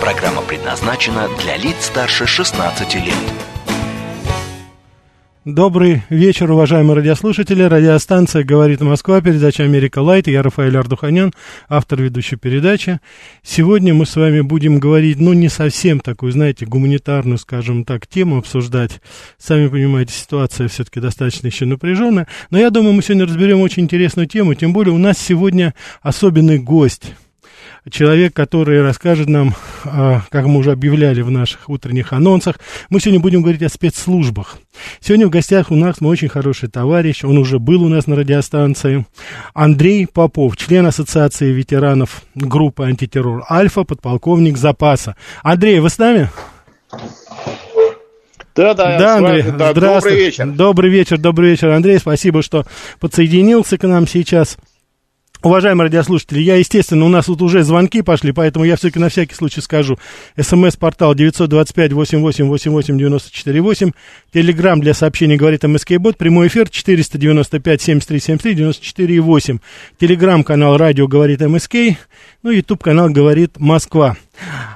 Программа предназначена для лиц старше 16 лет. Добрый вечер, уважаемые радиослушатели. Радиостанция «Говорит Москва», передача «Америка Light». Я Рафаэль Ардуханян, автор ведущей передачи. Сегодня мы с вами будем говорить, ну, не совсем такую, знаете, гуманитарную, скажем так, тему обсуждать. Сами понимаете, ситуация все-таки достаточно еще напряженная. Но я думаю, мы сегодня разберем очень интересную тему, тем более у нас сегодня особенный гость – человек, который расскажет нам, а, как мы уже объявляли в наших утренних анонсах, мы сегодня будем говорить о спецслужбах. Сегодня в гостях у нас мой очень хороший товарищ, он уже был у нас на радиостанции, Андрей Попов, член Ассоциации ветеранов группы антитеррор «Альфа», подполковник запаса. Андрей, вы с нами? Да, да, да, Андрей, да, добрый вечер. Добрый вечер, добрый вечер, Андрей, спасибо, что подсоединился к нам сейчас. Уважаемые радиослушатели, я, естественно, у нас тут уже звонки пошли, поэтому я все-таки на всякий случай скажу. СМС-портал 925-88-94-8, Телеграмм для сообщений говорит МСК-бот, прямой эфир 495-7373-94-8, Телеграмм-канал радио говорит МСК, ну, Ютуб-канал говорит Москва.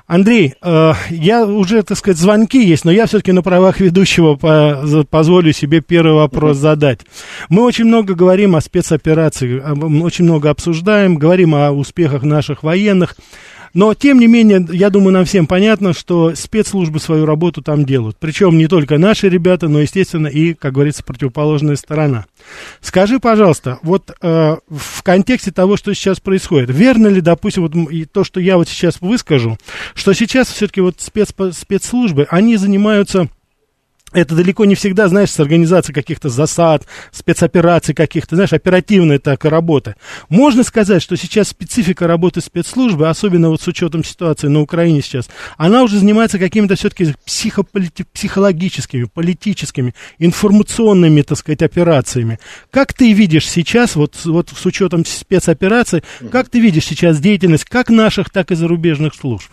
Андрей, э, я уже, так сказать, звонки есть, но я все-таки на правах ведущего по, позволю себе первый вопрос задать. Мы очень много говорим о спецоперации, очень много обсуждаем, говорим о успехах наших военных. Но, тем не менее, я думаю, нам всем понятно, что спецслужбы свою работу там делают. Причем не только наши ребята, но, естественно, и, как говорится, противоположная сторона. Скажи, пожалуйста, вот э, в контексте того, что сейчас происходит, верно ли, допустим, вот и то, что я вот сейчас выскажу, что сейчас все-таки вот спец, спецслужбы, они занимаются это далеко не всегда, знаешь, с организацией каких-то засад, спецопераций каких-то, знаешь, оперативная такая работа. Можно сказать, что сейчас специфика работы спецслужбы, особенно вот с учетом ситуации на Украине сейчас, она уже занимается какими-то все-таки психологическими, политическими, информационными, так сказать, операциями. Как ты видишь сейчас, вот, вот с учетом спецопераций, как ты видишь сейчас деятельность как наших, так и зарубежных служб?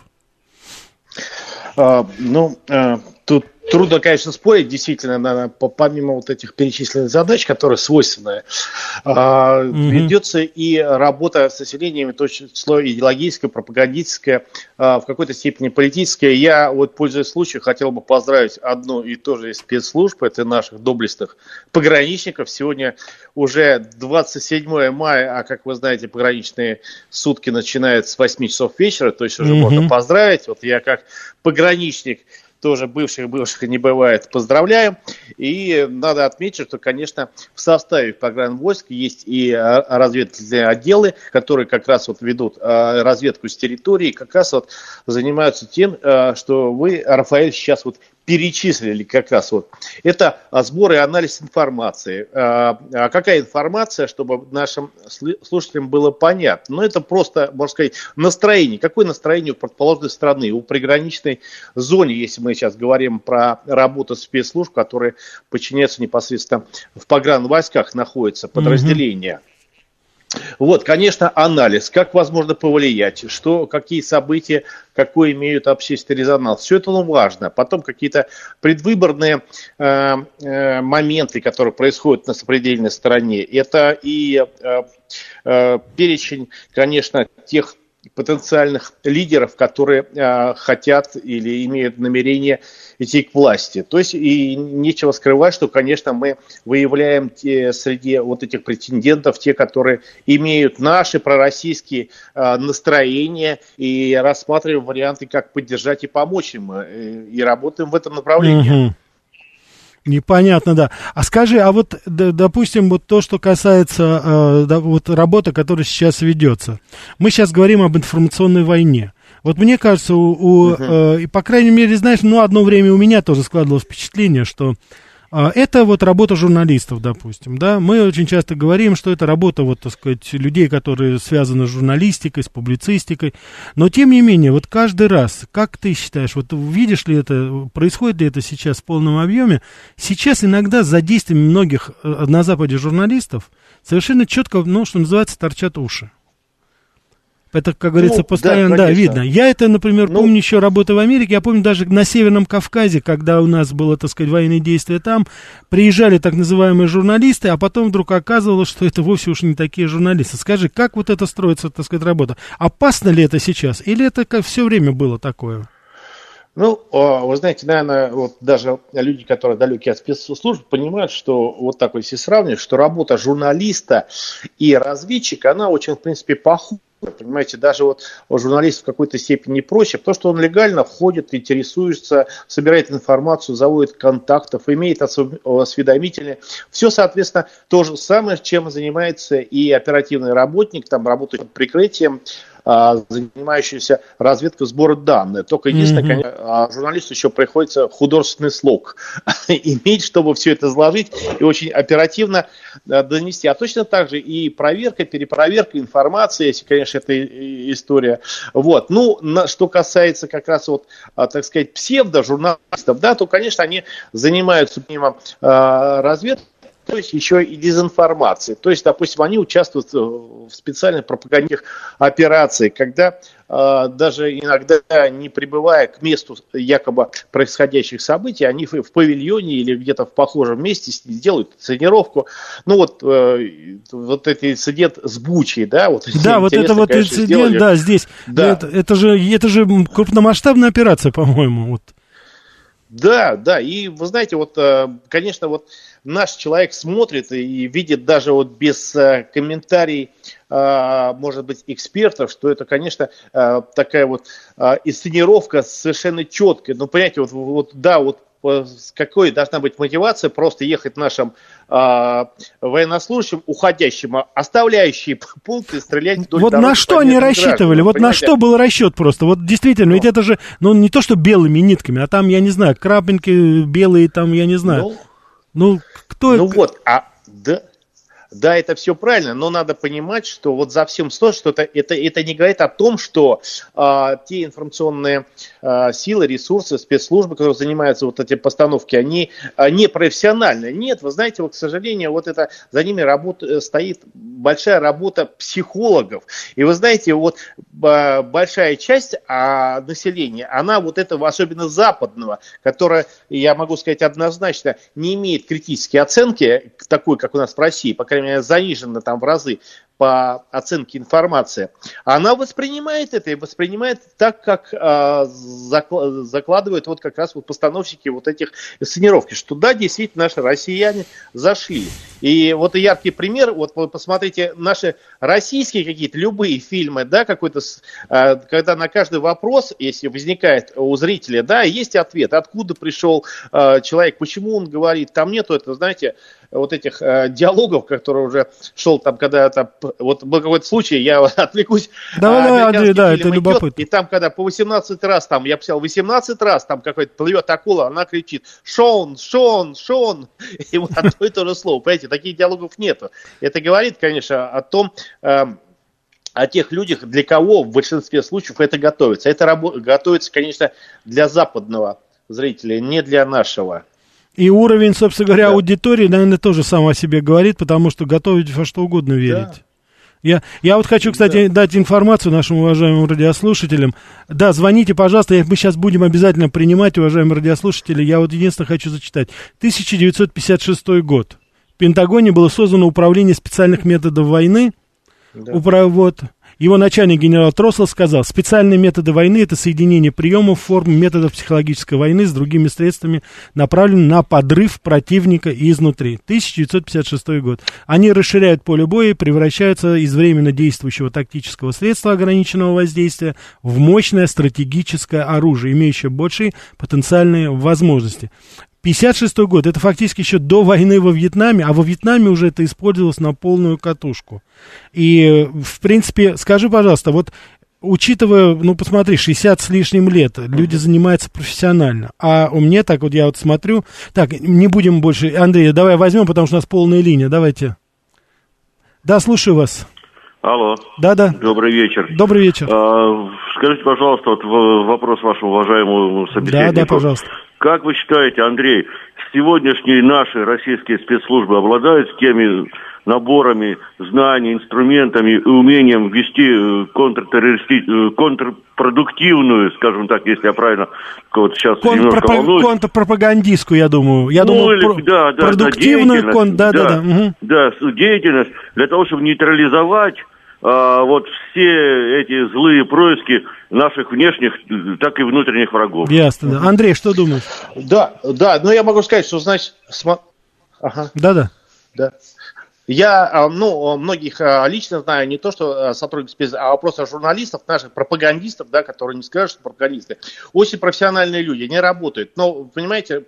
А, ну, а, тут Трудно, конечно, спорить, действительно, на, помимо вот этих перечисленных задач, которые свойственны, э, ведется и работа с населением, то число идеологическое, пропагандистское, э, в какой-то степени политическое. Я, вот, пользуясь случаем, хотел бы поздравить одну и ту же из спецслужб, это наших доблестных пограничников. Сегодня уже 27 мая, а, как вы знаете, пограничные сутки начинаются с 8 часов вечера, то есть уже mm можно поздравить. Вот я как пограничник тоже бывших-бывших не бывает, поздравляем. И надо отметить, что, конечно, в составе войск есть и а, разведывательные отделы, которые как раз вот ведут а, разведку с территории, как раз вот занимаются тем, а, что вы, Рафаэль, сейчас вот перечислили как раз вот. Это сбор и анализ информации. А, а какая информация, чтобы нашим слушателям было понятно? Ну, это просто, можно сказать, настроение. Какое настроение у предположенной страны, у приграничной зоне, если мы сейчас говорим про работу спецслужб, которые подчиняются непосредственно в погранвойсках, находятся подразделения. Mm-hmm. Вот, конечно, анализ, как возможно повлиять, что, какие события, какой имеют общественный резонанс. Все это ну, важно. Потом какие-то предвыборные э, э, моменты, которые происходят на сопредельной стороне. Это и э, э, перечень, конечно, тех потенциальных лидеров, которые э, хотят или имеют намерение идти к власти. То есть и нечего скрывать, что, конечно, мы выявляем те, среди вот этих претендентов те, которые имеют наши пророссийские э, настроения и рассматриваем варианты, как поддержать и помочь им, э, и работаем в этом направлении. Угу. Непонятно, да. А скажи, а вот, допустим, вот то, что касается э, вот работы, которая сейчас ведется. Мы сейчас говорим об информационной войне. Вот мне кажется, у, у uh-huh. э, и по крайней мере, знаешь, ну, одно время у меня тоже складывалось впечатление, что это вот работа журналистов, допустим, да. Мы очень часто говорим, что это работа, вот, так сказать, людей, которые связаны с журналистикой, с публицистикой. Но, тем не менее, вот каждый раз, как ты считаешь, вот видишь ли это, происходит ли это сейчас в полном объеме? Сейчас иногда за действиями многих э, на Западе журналистов совершенно четко, ну, что называется, торчат уши. Это, как говорится, ну, постоянно, да, да, видно. Я это, например, ну, помню еще работа в Америке. Я помню даже на Северном Кавказе, когда у нас было, так сказать, военные действия там, приезжали так называемые журналисты, а потом вдруг оказывалось, что это вовсе уж не такие журналисты. Скажи, как вот это строится, так сказать, работа? Опасно ли это сейчас? Или это как все время было такое? Ну, вы знаете, наверное, вот даже люди, которые далеки от спецслужб, понимают, что вот так вот если сравнивать, что работа журналиста и разведчика, она очень, в принципе, похожа Понимаете, даже вот журналист в какой-то степени проще, потому что он легально входит, интересуется, собирает информацию, заводит контактов, имеет осведомители. Все, соответственно, то же самое, чем занимается и оперативный работник, там работает под прикрытием, а, занимающиеся разведкой сбора данных. Только единственное, mm-hmm. конечно, а, журналисту еще приходится художественный слог иметь, чтобы все это изложить и очень оперативно а, донести. А точно так же и проверка, перепроверка информации, если, конечно, это история. Вот. Ну, на, что касается как раз вот, так сказать, псевдо-журналистов, да, то, конечно, они занимаются помимо разведкой, то есть еще и дезинформации. То есть, допустим, они участвуют в специальных пропагандных операциях, когда э, даже иногда не прибывая к месту якобы происходящих событий, они в, в павильоне или где-то в похожем месте сделают тренировку. Ну вот, э, вот этот инцидент с Бучей, да? Вот, да, вот это вот конечно, инцидент, сделали. да, здесь. Да. Это, это, же, это же крупномасштабная операция, по-моему. Вот. Да, да, и вы знаете, вот, э, конечно, вот наш человек смотрит и видит даже вот без э, комментариев, э, может быть, экспертов, что это, конечно, такая вот инсценировка совершенно четкая. Ну, понимаете, вот, вот да, вот какой должна быть мотивация просто ехать нашим э, военнослужащим, уходящим, оставляющие пункты, стрелять вдоль Вот на что они рассчитывали? Граждан, вот понимаете? на что был расчет просто? Вот действительно, ну. ведь это же, ну не то, что белыми нитками, а там, я не знаю, крапинки белые, там, я не знаю. Ну, ну кто... Ну вот, а да, это все правильно, но надо понимать, что вот за всем стоит, что это, это, это не говорит о том, что а, те информационные а, силы, ресурсы, спецслужбы, которые занимаются вот эти постановки, они а, не профессиональные. Нет, вы знаете, вот, к сожалению, вот это за ними работа, э, стоит большая работа психологов. И вы знаете, вот а, большая часть а, населения, она вот этого, особенно западного, которая, я могу сказать однозначно, не имеет критической оценки, такой, как у нас в России, по крайней мере, занижена там в разы по оценке информации, она воспринимает это и воспринимает так, как э, закладывают вот как раз вот постановщики вот этих инсценировки, что да, действительно наши россияне зашли. И вот яркий пример, вот вы посмотрите наши российские какие-то любые фильмы, да, какой-то, э, когда на каждый вопрос, если возникает у зрителя, да, есть ответ, откуда пришел э, человек, почему он говорит, там нету это, знаете, вот этих э, диалогов, которые уже шел там, когда это, вот был какой-то случай, я отвлекусь. Да, да, Андрей, да, это идет, любопытно. И там, когда по 18 раз, там, я писал 18 раз, там какой-то плывет акула, она кричит, Шон, Шон, Шон, и вот одно и то же слово, понимаете, таких диалогов нету. Это говорит, конечно, о том, э, о тех людях, для кого в большинстве случаев это готовится. Это готовится, конечно, для западного зрителя, не для нашего. И уровень, собственно говоря, да. аудитории, наверное, тоже сам о себе говорит, потому что готовить во что угодно верить. Да. Я, я вот хочу, кстати, да. дать информацию нашим уважаемым радиослушателям. Да, звоните, пожалуйста, мы сейчас будем обязательно принимать, уважаемые радиослушатели. Я вот единственное хочу зачитать. 1956 год. В Пентагоне было создано управление специальных методов войны. Да. Управ, вот, его начальник генерал Трослов сказал, специальные методы войны – это соединение приемов, форм, методов психологической войны с другими средствами, направленными на подрыв противника изнутри. 1956 год. Они расширяют поле боя и превращаются из временно действующего тактического средства ограниченного воздействия в мощное стратегическое оружие, имеющее большие потенциальные возможности. 56 год, это фактически еще до войны во Вьетнаме, а во Вьетнаме уже это использовалось на полную катушку. И, в принципе, скажи, пожалуйста, вот учитывая, ну, посмотри, 60 с лишним лет, люди занимаются профессионально. А у меня так вот, я вот смотрю, так, не будем больше, Андрей, давай возьмем, потому что у нас полная линия, давайте. Да, слушаю вас. Алло. Да, да. Добрый вечер. Добрый вечер. А, скажите, пожалуйста, вот вопрос вашему уважаемому собеседнику. Да, да, пожалуйста. Как вы считаете, Андрей, сегодняшние наши российские спецслужбы обладают теми наборами знаний, инструментами и умением вести э, контртеррористи... Э, контрпродуктивную, скажем так, если я правильно вот сейчас немножко волнуюсь. Контрпропагандистскую, я думаю. Я ну, думаю, или, про... да, да, продуктивную, да, кон... да, да, да, да, да, деятельность для того, чтобы нейтрализовать вот все эти злые происки наших внешних, так и внутренних врагов. Ясно, да. Андрей, что думаешь? Да, да, но я могу сказать, что, значит, см... ага. Да, да. Да. Я, а, ну, многих а, лично знаю, не то, что а, сотрудников спец, а просто журналистов, наших пропагандистов, да, которые не скажут, что пропагандисты. Очень профессиональные люди, они работают. Но, понимаете,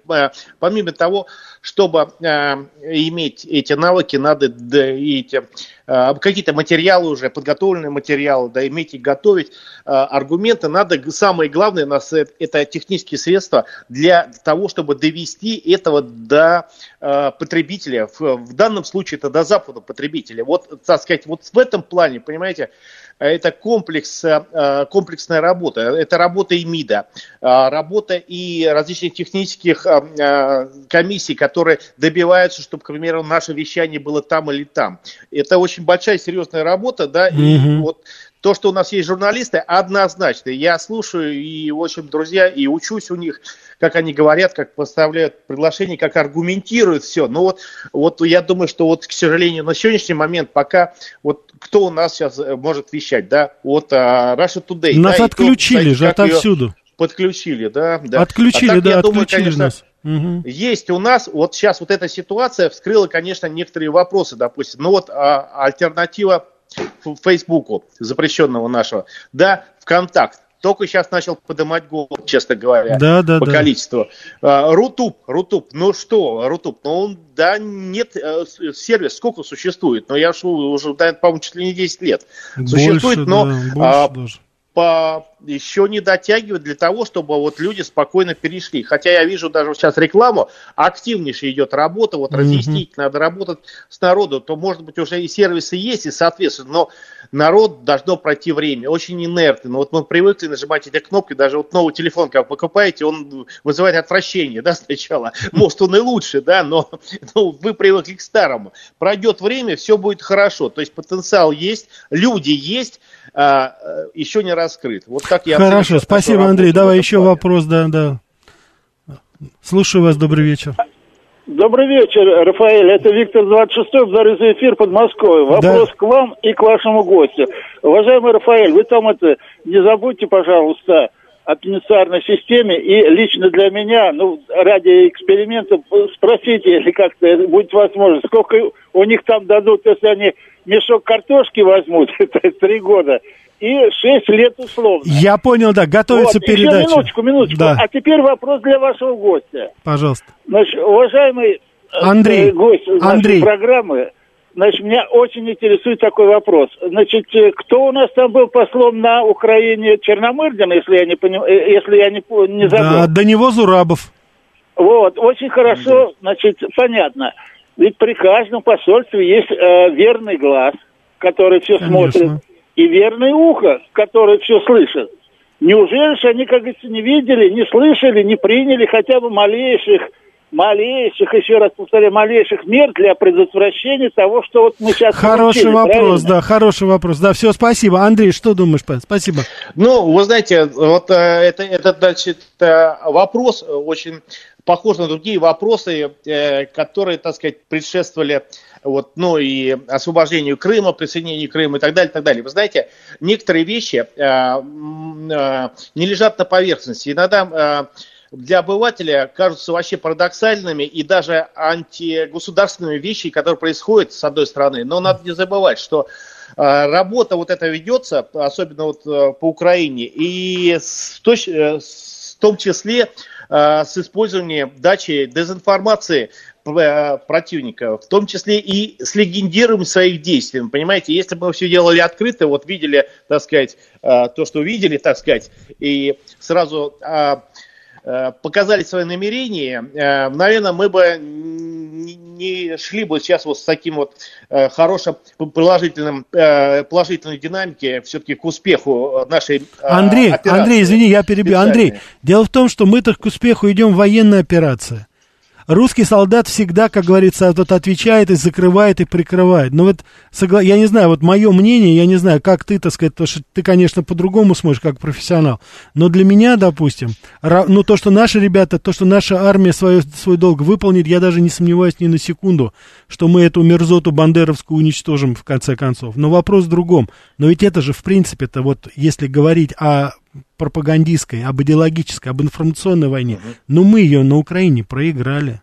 помимо того, чтобы иметь эти навыки, надо да, эти какие-то материалы уже, подготовленные материалы, да, иметь и готовить аргументы. Надо, самое главное, у нас это технические средства для того, чтобы довести этого до потребителя. В данном случае это до западу потребителя. Вот, так сказать, вот в этом плане, понимаете, это комплекс, э, комплексная работа. Это работа и МИДа, э, работа и различных технических э, комиссий, которые добиваются, чтобы, к примеру, наше вещание было там или там. Это очень большая серьезная работа, да, mm-hmm. и вот то, что у нас есть журналисты, однозначно. Я слушаю и, в общем, друзья, и учусь у них, как они говорят, как поставляют приглашение, как аргументируют все. Но вот, вот я думаю, что вот, к сожалению, на сегодняшний момент пока вот кто у нас сейчас э, может вещать, да, вот а, Russia Today. Нас да, отключили то, же отовсюду. Подключили, да, да. Отключили, а так, да, я отключили думаю, конечно, нас. Угу. Есть у нас, вот сейчас вот эта ситуация вскрыла, конечно, некоторые вопросы, допустим. Ну вот а, альтернатива Фейсбуку, запрещенного нашего, да, ВКонтакт, только сейчас начал поднимать голову, честно говоря, да, да, по да. количеству. А, Рутуб, Рутуб, ну что, Рутуб, ну он, да, нет, э, сервис сколько существует, но я уже, да, по-моему, чуть ли не 10 лет больше, существует, но да, а, по, еще не дотягивает для того, чтобы вот люди спокойно перешли. Хотя я вижу даже сейчас рекламу, активнейшая идет работа, вот mm-hmm. разъяснить надо работать с народом, то может быть уже и сервисы есть, и соответственно, но народ должно пройти время, очень инертный. Но вот мы привыкли нажимать эти кнопки, даже вот новый телефон, как вы покупаете, он вызывает отвращение, да, сначала. Может, он и лучше, да, но ну, вы привыкли к старому. Пройдет время, все будет хорошо. То есть потенциал есть, люди есть, а, э, еще не раскрыт. Вот как я Хорошо, спасибо, Андрей. Давай еще плане. вопрос, да, да. Слушаю вас, добрый вечер. Добрый вечер, Рафаэль. Это Виктор 26 за за эфир под Москвой. Вопрос да. к вам и к вашему гостю. Уважаемый Рафаэль, вы там это не забудьте, пожалуйста, о пенитенциарной системе и лично для меня, ну, ради эксперимента, спросите, если как-то будет возможность, сколько у них там дадут, если они мешок картошки возьмут, это три года, и шесть лет условно. Я понял, да, готовится вот, передача. Еще минуточку, минуточку. Да. А теперь вопрос для вашего гостя. Пожалуйста. Значит, уважаемый э, Андрей, гость Андрей. нашей программы, значит, меня очень интересует такой вопрос. Значит, э, кто у нас там был послом на Украине? Черномырдин, если я не понимаю, э, если я не, не забыл. Да, до него Зурабов. Вот, очень хорошо, значит, понятно. Ведь при каждом посольстве есть э, верный глаз, который все Конечно. смотрит, и верное ухо, которое все слышит. Неужели же они, как говорится, не видели, не слышали, не приняли хотя бы малейших, малейших, еще раз повторяю, малейших мер для предотвращения того, что вот мы сейчас Хороший получили, вопрос, правильно? да, хороший вопрос. Да, все, спасибо. Андрей, что думаешь, спасибо. Ну, вы знаете, вот э, это, это значит, э, вопрос очень похож на другие вопросы, э, которые, так сказать, предшествовали вот, ну и освобождению Крыма, присоединению Крыма и так далее, и так далее. Вы знаете, некоторые вещи э, э, не лежат на поверхности. Иногда э, для обывателя кажутся вообще парадоксальными и даже антигосударственными вещи, которые происходят с одной стороны. Но надо не забывать, что работа вот эта ведется, особенно вот по Украине, и в, точ, в том числе с использованием дачи дезинформации противника, в том числе и с легендированием своих действий. Понимаете, если бы мы все делали открыто, вот видели, так сказать, то, что увидели, так сказать, и сразу Э, показали свои намерения, э, наверное, мы бы не шли бы сейчас вот с таким вот э, хорошим положительным, положительной динамики все-таки к успеху нашей Андрей, операции. Андрей, извини, я перебью. Андрей, дело в том, что мы-то к успеху идем в военной операции русский солдат всегда, как говорится, вот отвечает и закрывает и прикрывает. Но вот, согла... я не знаю, вот мое мнение, я не знаю, как ты, так сказать, потому что ты, конечно, по-другому смотришь, как профессионал. Но для меня, допустим, ну, то, что наши ребята, то, что наша армия свой, свой долг выполнит, я даже не сомневаюсь ни на секунду, что мы эту мерзоту бандеровскую уничтожим в конце концов. Но вопрос в другом. Но ведь это же, в принципе-то, вот если говорить о пропагандистской, об идеологической, об информационной войне. Угу. Но мы ее на Украине проиграли.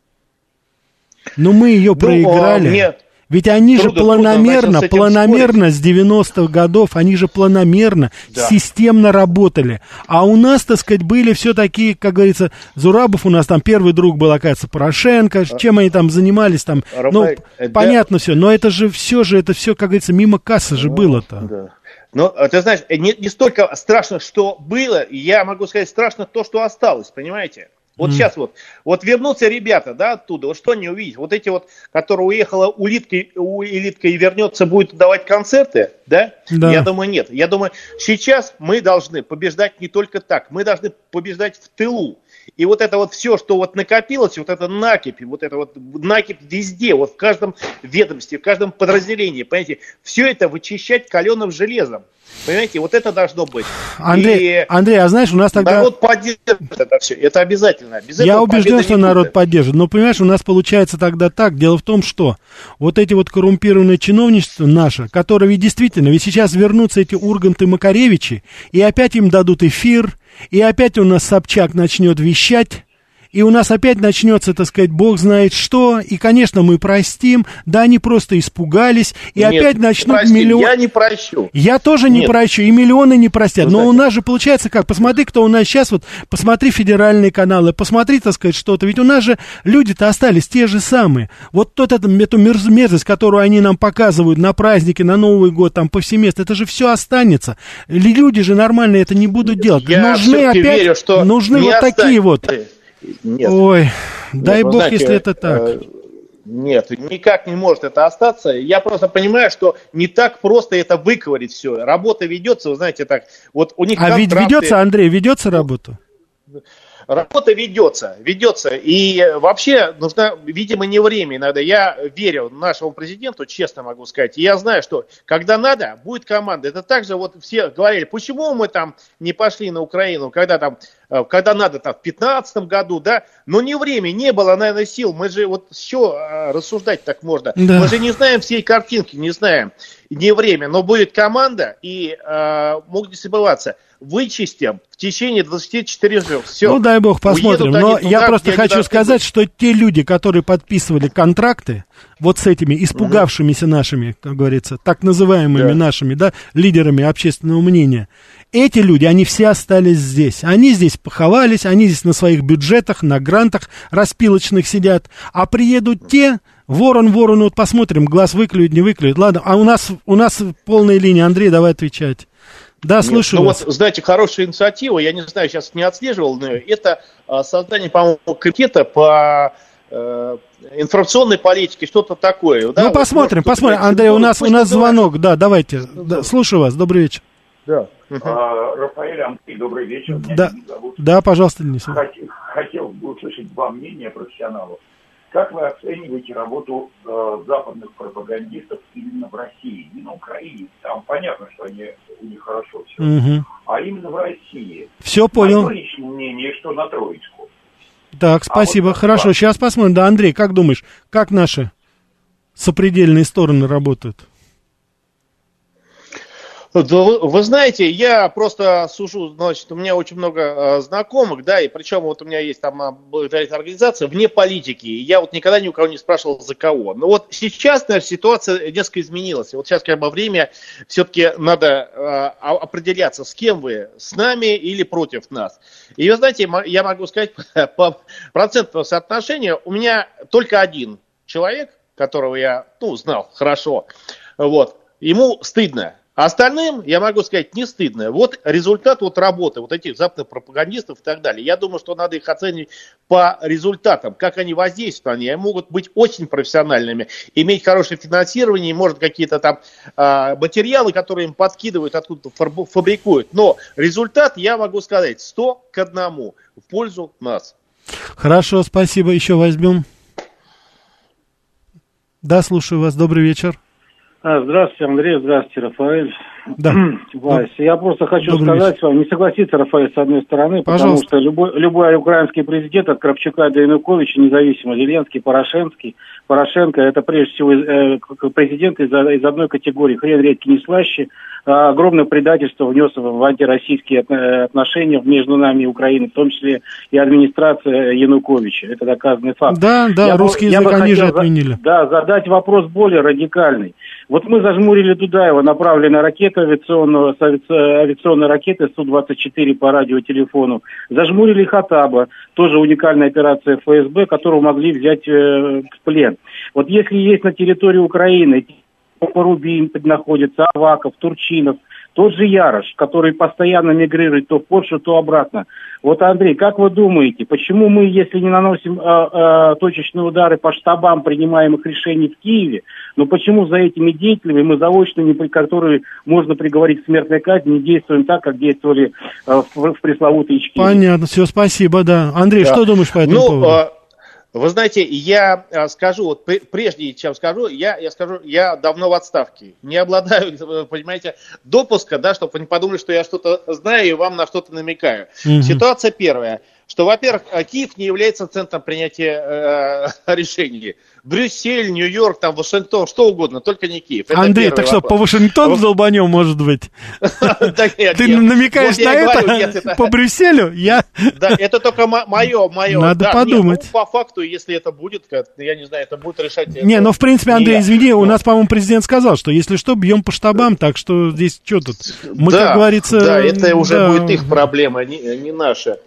Но мы ее ну, проиграли. А, нет. Ведь они трудно, же планомерно, трудно, планомерно с 90-х годов, они же планомерно, да. системно работали. А у нас, так сказать, были все такие, как говорится, Зурабов у нас там первый друг был, оказывается, Порошенко, а, чем они там занимались там, Рафаэль, ну, да. понятно все, но это же все же, это все, как говорится, мимо кассы же ну, было-то. Да. Но э, ты знаешь, не, не столько страшно, что было, я могу сказать, страшно то, что осталось, понимаете? Вот mm. сейчас вот, вот вернутся ребята, да, оттуда, вот что они увидят? Вот эти вот, которые уехала улиткой, у элитка и вернется, будет давать концерты, да? да? Я думаю, нет. Я думаю, сейчас мы должны побеждать не только так, мы должны побеждать в тылу. И вот это вот все, что вот накопилось, вот это накипь, вот это вот накипь везде, вот в каждом ведомстве, в каждом подразделении, понимаете, все это вычищать каленым железом. Понимаете, вот это должно быть. Андрей, и Андрей, а знаешь, у нас тогда... Народ поддержит это все, это обязательно. Без Я убежден, что народ будет. поддержит, но, понимаешь, у нас получается тогда так, дело в том, что вот эти вот коррумпированные чиновничества наши, которые ведь действительно, ведь сейчас вернутся эти Урганты Макаревичи, и опять им дадут эфир, и опять у нас Собчак начнет вещать, и у нас опять начнется, так сказать, бог знает что, и, конечно, мы простим, да, они просто испугались, и Нет, опять начнут миллион... Я не прощу. Я тоже Нет. не прощу, и миллионы не простят, ну, но у нас же получается как, посмотри, кто у нас сейчас, вот, посмотри федеральные каналы, посмотри, так сказать, что-то, ведь у нас же люди-то остались те же самые, вот тот это, эту мерзость, которую они нам показывают на праздники, на Новый год, там, повсеместно, это же все останется, люди же нормально это не будут делать, я нужны опять, верю, что нужны вот останется. такие вот нет. Ой, дай бог, знаете, если это так. Э, нет, никак не может это остаться. Я просто понимаю, что не так просто это выковырить все. Работа ведется, вы знаете, так. Вот у них а ведь ведется, Андрей, ведется работа? Работа ведется, ведется. И вообще нужно, видимо, не время иногда. Я верю нашему президенту, честно могу сказать. И я знаю, что когда надо, будет команда. Это также вот все говорили, почему мы там не пошли на Украину, когда там Э, когда надо, там, в 2015 году, да, но не время, не было, наверное, сил. Мы же вот все э, рассуждать так можно. Да. Мы же не знаем всей картинки, не знаем. Не время, но будет команда, и э, могут не забываться. Вычистим в течение 24 часов. Все. Ну, дай бог, посмотрим. Но туда, я просто хочу сказать, что те люди, которые подписывали контракты, вот с этими испугавшимися угу. нашими, как говорится, так называемыми да. нашими, да, лидерами общественного мнения, эти люди, они все остались здесь. Они здесь поховались, они здесь на своих бюджетах, на грантах распилочных сидят. А приедут те, ворон ворону, вот посмотрим, глаз выклюют, не выклюют. Ладно, а у нас, у нас полная линия. Андрей, давай отвечать. Да, слышу ну вас. вот, знаете, хорошая инициатива, я не знаю, сейчас не отслеживал, но это а, создание, по-моему, комитета по э, информационной политике, что-то такое. Да? Ну, посмотрим, вот, посмотрим. Андрей, у нас, у нас звонок, да, давайте. Да, слушаю вас, добрый вечер. Да. А, Рафаэль Андрей, добрый вечер. Меня да, зовут. да, пожалуйста, Денис. Хотел, хотел бы услышать два мнения профессионалов. Как вы оцениваете работу э, западных пропагандистов именно в России, не на Украине? Там понятно, что они, у них хорошо все. Угу. А именно в России. Все понял. Мое личное мнение, что на Троицку. Так, спасибо. А вот Хорошо, вас... сейчас посмотрим. Да, Андрей, как думаешь, как наши сопредельные стороны работают? Вы знаете, я просто сужу, значит, у меня очень много э, знакомых, да, и причем вот у меня есть там а, организация вне политики, и я вот никогда ни у кого не спрашивал за кого. Но вот сейчас, наверное, ситуация несколько изменилась. Вот сейчас как бы время, все-таки надо э, определяться, с кем вы, с нами или против нас. И вы знаете, я могу сказать по процентному соотношению, у меня только один человек, которого я, ну, знал хорошо, вот, ему стыдно остальным, я могу сказать, не стыдно. Вот результат вот работы вот этих западных пропагандистов и так далее. Я думаю, что надо их оценивать по результатам, как они воздействуют. Они могут быть очень профессиональными, иметь хорошее финансирование, может какие-то там э, материалы, которые им подкидывают, откуда-то фабрикуют. Но результат, я могу сказать, 100 к одному в пользу нас. Хорошо, спасибо. Еще возьмем. Да, слушаю вас. Добрый вечер. А, здравствуйте, Андрей, здравствуйте, Рафаэль. Да. Вася, я просто хочу Добрый сказать вечер. вам, не согласиться, Рафаэль, с одной стороны, Пожалуйста. потому что любой, любой украинский президент, от Кравчука до Януковича, независимо, Зеленский, Порошенский, Порошенко, это прежде всего э, президент из, из одной категории, хрен редкий не слаще, а огромное предательство внес в антироссийские отношения между нами и Украиной, в том числе и администрация Януковича. Это доказанный факт. Да, да, я русский бы, язык они же отменили. Да, задать вопрос более радикальный. Вот мы зажмурили Дудаева, направленная ракета авиационного, авиационной ракеты Су-24 по радиотелефону. Зажмурили Хатаба, тоже уникальная операция ФСБ, которую могли взять э, в плен. Вот если есть на территории Украины Порубин находится, Аваков, Турчинов, тот же Ярош, который постоянно мигрирует то в Польшу, то обратно. Вот, Андрей, как вы думаете, почему мы, если не наносим э, э, точечные удары по штабам принимаемых решений в Киеве, но почему за этими деятелями мы заочно, не при которые можно приговорить к смертной казни, не действуем так, как действовали э, в, в пресловутой Ичкине? Понятно, все, спасибо, да. Андрей, да. что думаешь по этому ну, поводу? Вы знаете, я а, скажу, вот прежде чем скажу, я, я скажу, я давно в отставке. Не обладаю, понимаете, допуска, да, чтобы вы не подумали, что я что-то знаю и вам на что-то намекаю. Угу. Ситуация первая, что, во-первых, Киев не является центром принятия э, решений. Брюссель, Нью-Йорк, там, Вашингтон, что угодно, только не Киев. Это Андрей, так что, по Вашингтону долбанем, может быть? Ты намекаешь на это? По Брюсселю? Я... Да, это только мое, мое. Надо подумать. Ну, по факту, если это будет, я не знаю, это будет решать... Не, но ну, в принципе, Андрей, извини, у нас, по-моему, президент сказал, что если что, бьем по штабам, так что здесь что тут? Мы, как говорится... Да, это уже будет их проблема, не наша.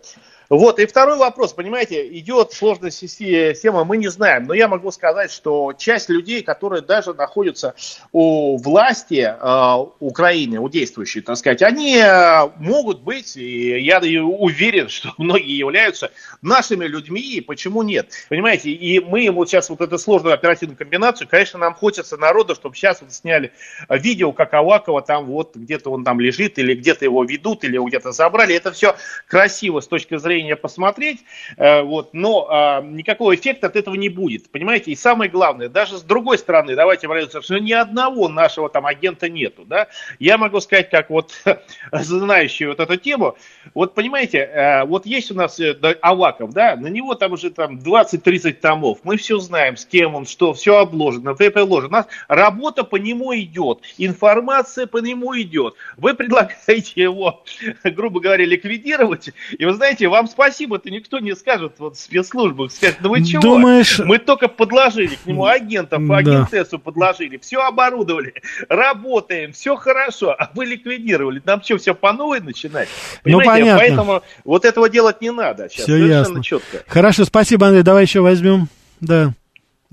Вот, и второй вопрос, понимаете, идет сложная система, мы не знаем, но я могу сказать, что часть людей, которые даже находятся у власти э, Украины, у действующей, так сказать, они э, могут быть, и я уверен, что многие являются нашими людьми, и почему нет, понимаете, и мы вот сейчас вот эту сложную оперативную комбинацию, конечно, нам хочется народа, чтобы сейчас вот сняли видео, как Авакова там вот где-то он там лежит, или где-то его ведут, или где-то забрали, это все красиво с точки зрения зрения посмотреть, э, вот, но а, никакого эффекта от этого не будет, понимаете? И самое главное, даже с другой стороны, давайте говорить, что ни одного нашего там агента нету, да? Я могу сказать, как вот знающий вот эту тему, вот понимаете, э, вот есть у нас э, Аваков, да, на него там уже там 20-30 томов, мы все знаем, с кем он, что, все обложено, приложено, у нас работа по нему идет, информация по нему идет, вы предлагаете его, грубо говоря, ликвидировать, и вы знаете, вам вам спасибо-то никто не скажет вот в спецслужбах. Скажет, ну вы чего? Думаешь... Мы только подложили к нему агентов, да. агентессу подложили, все оборудовали, работаем, все хорошо, а вы ликвидировали. Нам что, все по новой начинать? Ну, Понимаете? Ну, понятно. Поэтому вот этого делать не надо сейчас. Все ясно. четко. Хорошо, спасибо, Андрей. Давай еще возьмем. Да.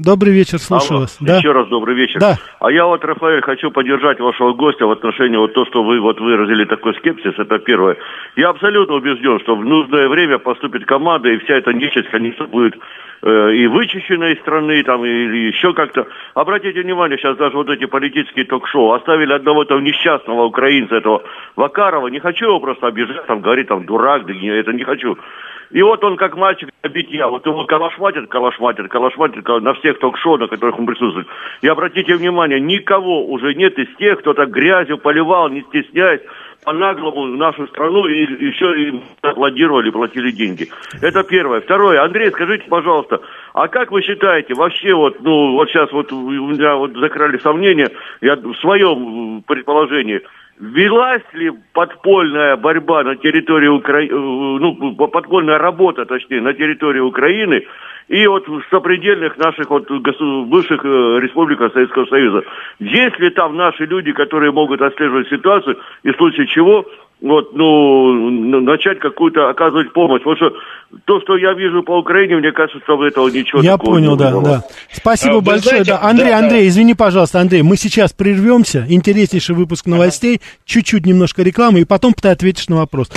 Добрый вечер, слушаю Алло, вас. Да? Еще раз добрый вечер. Да. А я вот, Рафаэль, хочу поддержать вашего гостя в отношении вот то, что вы вот выразили такой скепсис, это первое. Я абсолютно убежден, что в нужное время поступит команда, и вся эта нечисть, конечно, будет э, и вычищена из страны, там, или еще как-то. Обратите внимание, сейчас даже вот эти политические ток-шоу оставили одного того несчастного украинца, этого Вакарова, не хочу его просто обижать, там, говорить, там, дурак, да, это не хочу. И вот он как мальчик на битья, вот его калашматит, калашматит, калашматит на всех ток-шоу, на которых он присутствует. И обратите внимание, никого уже нет из тех, кто так грязью поливал, не стесняясь, по-наглому в нашу страну и еще и аплодировали, платили деньги. Это первое. Второе. Андрей, скажите, пожалуйста, а как вы считаете, вообще вот, ну, вот сейчас вот у меня вот закрали сомнения, я в своем предположении, велась ли подпольная борьба на территории Украины, ну, подпольная работа, точнее, на территории Украины и вот в сопредельных наших вот бывших э, республиках Советского Союза. Есть ли там наши люди, которые могут отслеживать ситуацию и в случае чего вот, ну, начать какую-то оказывать помощь. Потому что то, что я вижу по Украине, мне кажется, что этого ничего Я понял, да, да. Спасибо а, большое. Знаете, да. Андрей, да, Андрей, да. извини, пожалуйста, Андрей, мы сейчас прервемся. Интереснейший выпуск новостей, ага. чуть-чуть немножко рекламы, и потом ты ответишь на вопрос.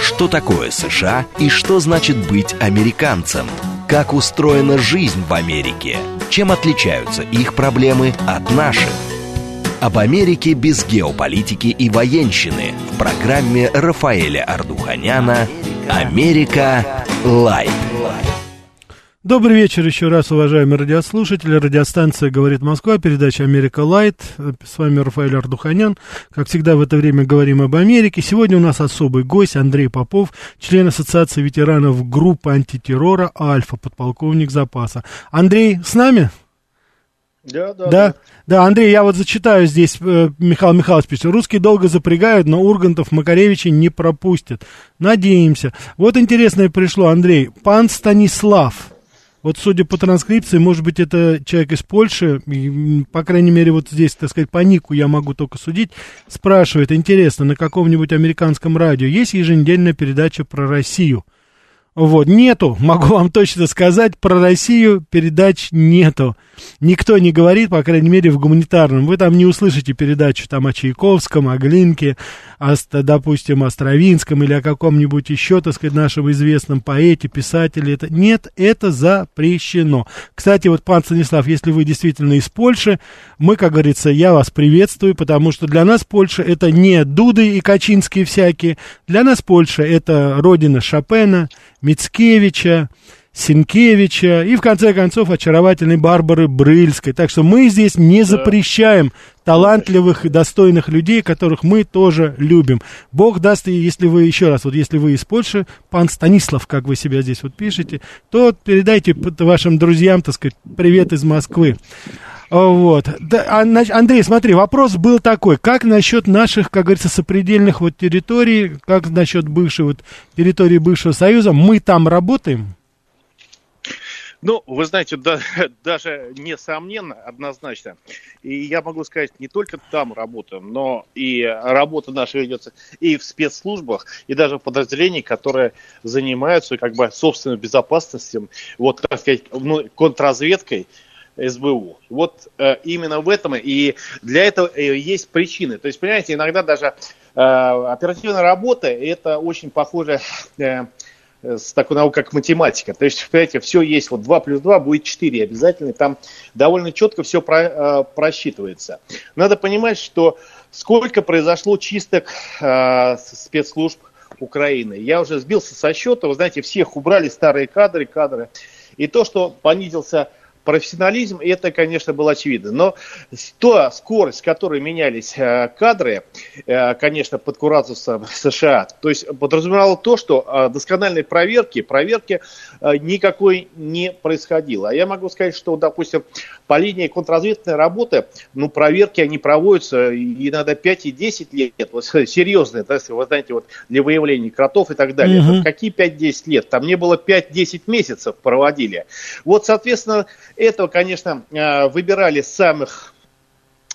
Что такое США и что значит быть американцем? Как устроена жизнь в Америке? Чем отличаются их проблемы от наших? Об Америке без геополитики и военщины в программе Рафаэля Ардуханяна «Америка. Light». Добрый вечер еще раз, уважаемые радиослушатели. Радиостанция «Говорит Москва», передача «Америка Light». С вами Рафаэль Ардуханян. Как всегда в это время говорим об Америке. Сегодня у нас особый гость Андрей Попов, член Ассоциации ветеранов группы антитеррора «Альфа», подполковник запаса. Андрей с нами? Да, да, да. Да, да Андрей, я вот зачитаю здесь, э, Михаил Михайлович пишет, русские долго запрягают, но Ургантов Макаревича не пропустят. Надеемся. Вот интересное пришло, Андрей. Пан Станислав, вот судя по транскрипции, может быть, это человек из Польши, и, по крайней мере, вот здесь, так сказать, по нику я могу только судить, спрашивает, интересно, на каком-нибудь американском радио есть еженедельная передача про Россию? Вот, нету, могу вам точно сказать, про Россию передач нету. Никто не говорит, по крайней мере, в гуманитарном. Вы там не услышите передачу там о Чайковском, о Глинке, о, допустим, о Стравинском или о каком-нибудь еще, так сказать, нашем известном поэте, писателе. Это, нет, это запрещено. Кстати, вот, пан Станислав, если вы действительно из Польши, мы, как говорится, я вас приветствую, потому что для нас Польша это не Дуды и Качинские всякие. Для нас Польша это родина Шопена, Мицкевича, Синкевича и, в конце концов, очаровательной Барбары Брыльской. Так что мы здесь не запрещаем талантливых и достойных людей, которых мы тоже любим. Бог даст, и если вы, еще раз, вот если вы из Польши, пан Станислав, как вы себя здесь вот пишете, то передайте вашим друзьям, так сказать, привет из Москвы. Вот. Да, а, Андрей, смотри, вопрос был такой. Как насчет наших, как говорится, сопредельных вот территорий, как насчет бывшей вот территории бывшего Союза? Мы там работаем? Ну, вы знаете, да, даже несомненно, однозначно. И я могу сказать, не только там работаем, но и работа наша ведется и в спецслужбах, и даже в подразделениях, которые занимаются как бы собственной безопасностью, вот, так сказать, ну, контрразведкой, СБУ. Вот э, именно в этом и для этого э, есть причины. То есть, понимаете, иногда даже э, оперативная работа это очень похоже э, с такой наукой, как математика. То есть, понимаете, все есть, вот 2 плюс 2 будет 4 обязательно, там довольно четко все про, э, просчитывается. Надо понимать, что сколько произошло чисток э, спецслужб Украины. Я уже сбился со счета, вы знаете, всех убрали старые кадры, кадры. И то, что понизился профессионализм, и это, конечно, было очевидно. Но та скорость, с которой менялись э, кадры, э, конечно, под кураторством США, то есть подразумевало то, что э, доскональной проверки, проверки никакой не происходило. А я могу сказать, что, допустим, по линии контрразведывательной работы, ну, проверки, они проводятся иногда 5 и 10 лет, вот серьезные, да, вы знаете, вот для выявления кротов и так далее. Угу. Какие 5-10 лет? Там не было 5-10 месяцев проводили. Вот, соответственно, этого, конечно, э, выбирали самых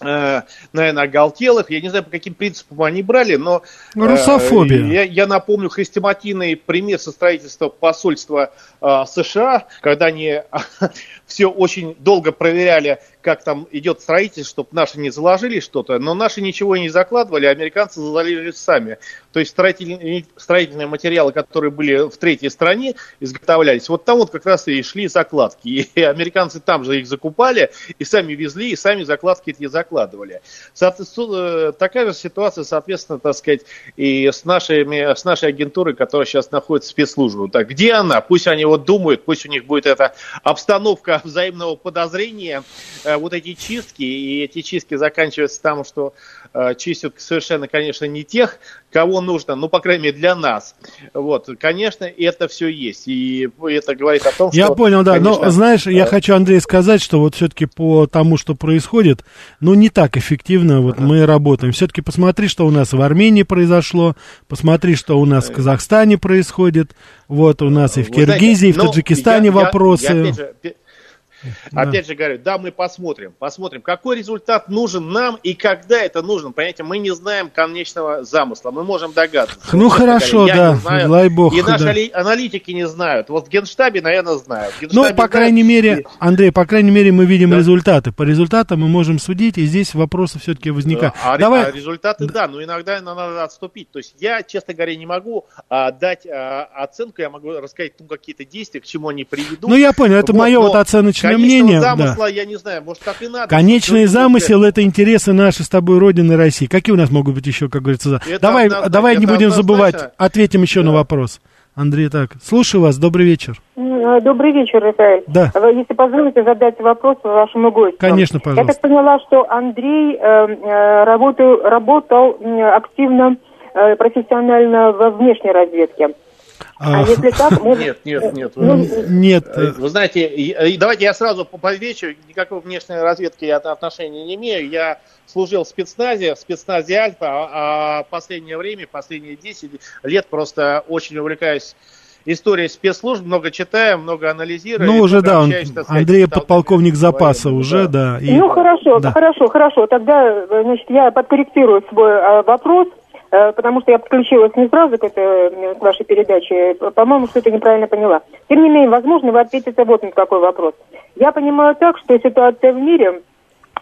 э, наверное, оголтелых. Я не знаю, по каким принципам они брали, но... Э, Русофобия. Я, я напомню хрестоматийный пример со строительства посольства э, США, когда они все очень долго проверяли как там идет строительство, чтобы наши не заложили что-то, но наши ничего не закладывали, а американцы заложили сами. То есть строительные, строительные материалы, которые были в третьей стране, изготовлялись, вот там вот как раз и шли закладки. И американцы там же их закупали, и сами везли, и сами закладки эти закладывали. Соответственно, э, такая же ситуация, соответственно, так сказать, и с, нашими, с нашей агентурой, которая сейчас находится в спецслужбе. Так, где она? Пусть они вот думают, пусть у них будет эта обстановка взаимного подозрения, вот эти чистки, и эти чистки заканчиваются там, что э, чистят совершенно, конечно, не тех, кого нужно, ну, по крайней мере, для нас. Вот, конечно, это все есть, и это говорит о том, что... Я понял, да, конечно, но, знаешь, я хочу, Андрей, сказать, что вот все-таки по тому, что происходит, ну, не так эффективно вот мы работаем. Все-таки посмотри, что у нас в Армении произошло, посмотри, что у нас в Казахстане происходит, вот у нас и в Киргизии, и в Таджикистане я, вопросы. Я, я, опять же, да. Опять же говорю, да, мы посмотрим, посмотрим, какой результат нужен нам и когда это нужно. Понимаете, мы не знаем конечного замысла, мы можем догадываться. Ну хорошо, да, знаю, дай бог. И наши да. аналитики не знают. Вот в Генштабе, наверное, знают. ну, по знают. крайней мере, Андрей, по крайней мере, мы видим да. результаты. По результатам мы можем судить, и здесь вопросы все-таки возникают. А, Давай... а результаты, да. да, но иногда надо отступить. То есть я, честно говоря, не могу а, дать а, оценку, я могу рассказать ну, какие-то действия, к чему они приведут. Ну, я понял, это вот, мое вот оценочное личное мнение. замысла, да. я не знаю, может, так и надо. Конечный замысел – это интересы нашей с тобой Родины России. Какие у нас могут быть еще, как говорится, это давай, однозначно, давай не будем забывать, ответим еще да. на вопрос. Андрей, так, слушаю вас, добрый вечер. Э, добрый вечер, Рафаэль. Да. Если позволите задать вопрос вашему гостю. Конечно, пожалуйста. Я так поняла, что Андрей э, э работал, работал активно, э, профессионально во внешней разведке. А, а если так, может... Нет, нет, нет. Ну, нет. Э, вы знаете, давайте я сразу повечу, никакой внешней разведки я отношения не имею. Я служил в спецназе, в спецназе Альфа, а, а последнее время, последние 10 лет просто очень увлекаюсь историей спецслужб, много читаю, много анализирую. Ну, уже, да, он, сказать, Андрей подполковник запаса военным, уже, да. да и, ну, хорошо, да. хорошо, хорошо. Тогда, значит, я подкорректирую свой а, вопрос. Э, потому что я подключилась не сразу к, этой, к вашей передаче. По-моему, что-то неправильно поняла. Тем не менее, возможно, вы ответите вот на такой вопрос. Я понимаю так, что ситуация в мире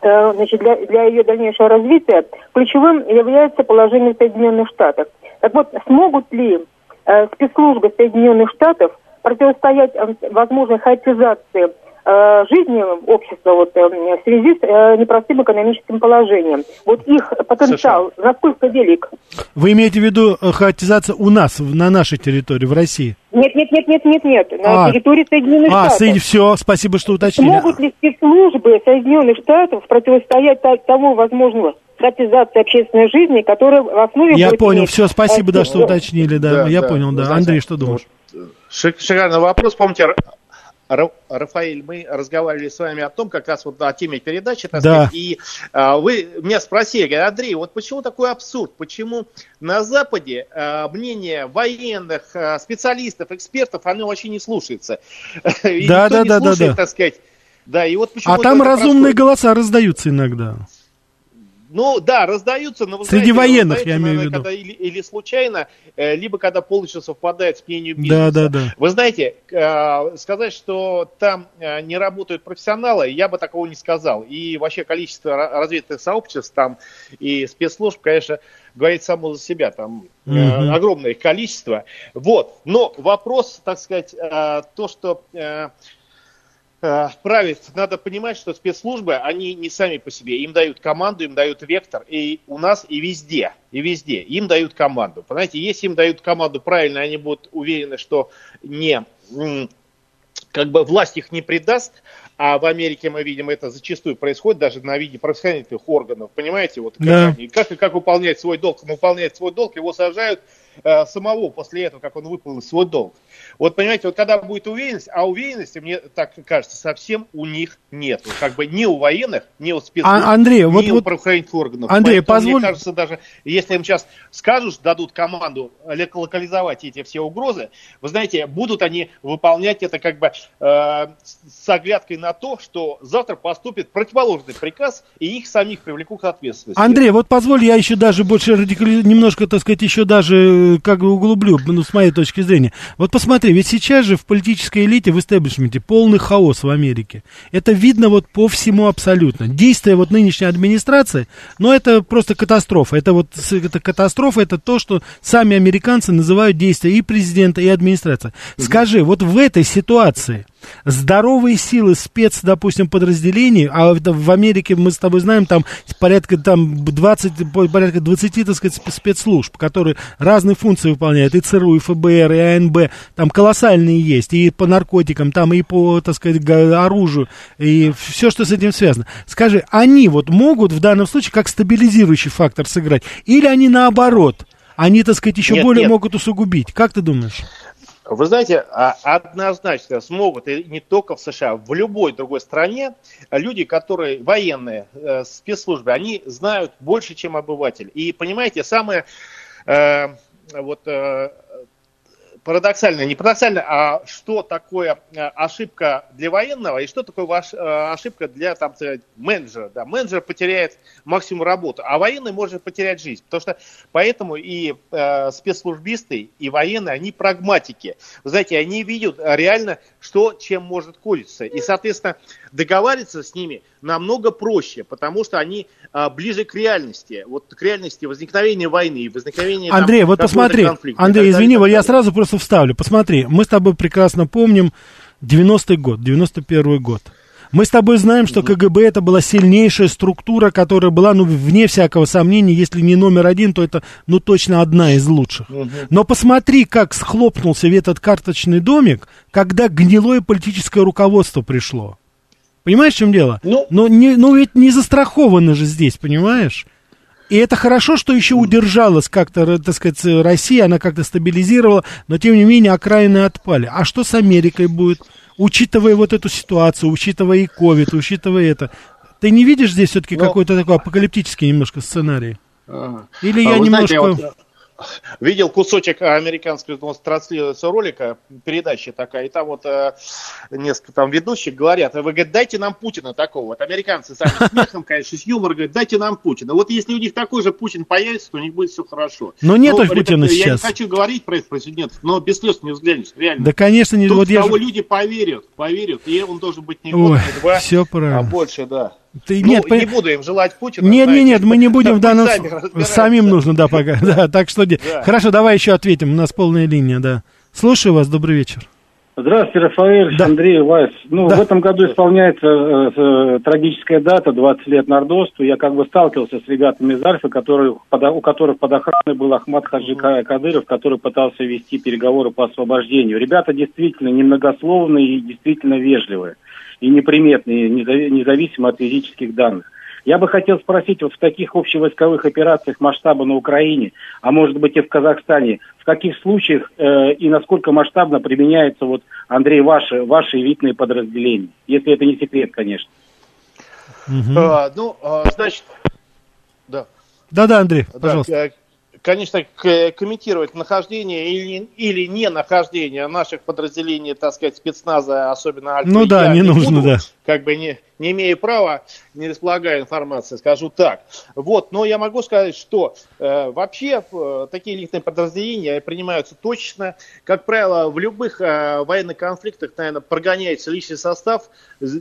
э, значит, для, для ее дальнейшего развития ключевым является положение Соединенных Штатов. Так вот, смогут ли э, спецслужбы Соединенных Штатов противостоять возможной хаотизации Э, жизни общества вот, э, в связи с э, непростым экономическим положением. Вот их потенциал, США. насколько велик? Вы имеете в виду хаотизация у нас, на нашей территории, в России? Нет, нет, нет, нет, нет, нет, на а, территории Соединенных а, Штатов. А, все, спасибо, что уточнили. Могут ли спецслужбы Соединенных Штатов противостоять тому возможному хаотизации общественной жизни, которая в основе Я понял, все, спасибо, да, что уточнили, да, да я да, понял, да. Андрей, что думаешь? Шикарный вопрос. Помните, Рафаэль, мы разговаривали с вами о том, как раз вот о теме передачи, так да. сказать, и а, вы меня спросили, Андрей, вот почему такой абсурд, почему на Западе а, мнение военных, а, специалистов, экспертов, оно вообще не слушается. Да, да, да, да, да. так сказать. Да, и вот почему а там разумные происходит. голоса раздаются иногда. Ну да, раздаются, но вы Среди знаете, военных, я имею в виду. Когда, или, или случайно, э, либо когда полностью совпадает с мнением бизнеса. Да, да, да. Вы знаете, э, сказать, что там э, не работают профессионалы, я бы такого не сказал. И вообще количество развитых сообществ там и спецслужб, конечно, говорит само за себя. Там угу. огромное количество. Вот. Но вопрос, так сказать, то, что Э, править, надо понимать, что спецслужбы, они не сами по себе. Им дают команду, им дают вектор. И у нас, и везде, и везде. Им дают команду. Понимаете, если им дают команду правильно, они будут уверены, что не как бы власть их не предаст, а в Америке мы видим, это зачастую происходит даже на виде профессиональных органов, понимаете, вот да. как, как, как выполнять свой долг, он выполняет свой долг, его сажают э, самого после этого, как он выполнил свой долг. Вот понимаете, вот когда будет уверенность, а уверенности, мне так кажется, совсем у них нет. Как бы ни у военных, ни у спецслужб, а, Андрей, ни вот, у вот, правоохранительных органов. Андрей, Поэтому, позволь... мне кажется, даже если им сейчас скажут, дадут команду локализовать эти все угрозы, вы знаете, будут они выполнять это как бы э, с оглядкой на то, что завтра поступит противоположный приказ, и их самих привлекут к ответственности. Андрей, вот позволь, я еще даже больше радикали... немножко, так сказать, еще даже как бы углублю, ну, с моей точки зрения. Вот посмотри, Смотри, ведь сейчас же в политической элите, в истеблишменте полный хаос в Америке. Это видно вот по всему абсолютно. Действия вот нынешней администрации, но это просто катастрофа. Это вот это катастрофа, это то, что сами американцы называют действия и президента, и администрации. Скажи, вот в этой ситуации здоровые силы спец, допустим, подразделений, а в Америке мы с тобой знаем, там порядка там 20, порядка 20, так сказать, спецслужб, которые разные функции выполняют, и ЦРУ, и ФБР, и АНБ, там колоссальные есть, и по наркотикам, там и по, так сказать, оружию, и все, что с этим связано. Скажи, они вот могут в данном случае как стабилизирующий фактор сыграть, или они наоборот, они, так сказать, еще нет, более нет. могут усугубить? Как ты думаешь? Вы знаете, а, однозначно смогут, и не только в США, в любой другой стране, люди, которые военные, э, спецслужбы, они знают больше, чем обыватель. И понимаете, самое э, вот э, парадоксально, не парадоксально, а что такое э, ошибка для военного и что такое ваш, э, ошибка для там, менеджера. Да, менеджер потеряет максимум работы, а военный может потерять жизнь. Потому что поэтому и э, спецслужбисты, и военные, они прагматики. Вы знаете, они видят реально, что чем может кончиться. И, соответственно, договариваться с ними намного проще, потому что они а, ближе к реальности, вот к реальности возникновения войны, возникновения Андрей, там, вот посмотри, конфликта, Андрей, извини, вот я сразу просто вставлю, посмотри, мы с тобой прекрасно помним 90-й год, 91 год. Мы с тобой знаем, что КГБ это была сильнейшая структура, которая была, ну, вне всякого сомнения, если не номер один, то это, ну, точно одна из лучших. Но посмотри, как схлопнулся этот карточный домик, когда гнилое политическое руководство пришло. Понимаешь, в чем дело? Ну, но не, ну ведь не застраховано же здесь, понимаешь? И это хорошо, что еще удержалась как-то, так сказать, Россия, она как-то стабилизировала, но тем не менее окраины отпали. А что с Америкой будет? Учитывая вот эту ситуацию, учитывая и ковид, учитывая это, ты не видишь здесь все-таки но... какой-то такой апокалиптический немножко сценарий? Или а я немножко... Знаете, вот видел кусочек американского ну, транслируется ролика, передача такая, и там вот э, несколько там ведущих говорят, вы, говорит, дайте нам Путина такого. Вот американцы сами смехом, конечно, с юмором говорят, дайте нам Путина. Вот если у них такой же Путин появится, то у них будет все хорошо. Но нет но, Путина ребята, сейчас. Я не хочу говорить про этих президентов, но без слез не взглянешь, реально. Да, конечно, не... Тут вот того я... люди поверят, поверят, и он должен быть не год, не два, все правильно. а больше, да. Ты, ну, нет, не по... буду им желать Путина. Нет, знаете, нет, нет, мы не будем в данном случае. Самим нужно, да, пока. Да, так что... Да. Хорошо, давай еще ответим. У нас полная линия, да. Слушаю вас, добрый вечер. Здравствуйте, Рафаэль, да. Андрей, Вайс. Ну, да. в этом году исполняется э, э, трагическая дата, 20 лет Нордосту. Я как бы сталкивался с ребятами из Альфа, которые, под, у которых под охраной был Ахмад Хаджи Кадыров, который пытался вести переговоры по освобождению. Ребята действительно немногословные и действительно вежливые и неприметные, независимо от физических данных. Я бы хотел спросить, вот в таких общевойсковых операциях масштаба на Украине, а может быть и в Казахстане, в каких случаях э, и насколько масштабно применяются, вот, Андрей, ваши, ваши элитные подразделения? Если это не секрет, конечно. Угу. А, ну, а, значит, да. Да-да, Андрей, пожалуйста. Да, конечно, комментировать нахождение или, или не нахождение наших подразделений, так сказать, спецназа, особенно Альфа, Ну да, не, не нужно, буду, да. Как бы не, не имея права, не располагая информацией, скажу так. Вот, но я могу сказать, что э, вообще э, такие элитные подразделения принимаются точно. Как правило, в любых э, военных конфликтах, наверное, прогоняется личный состав.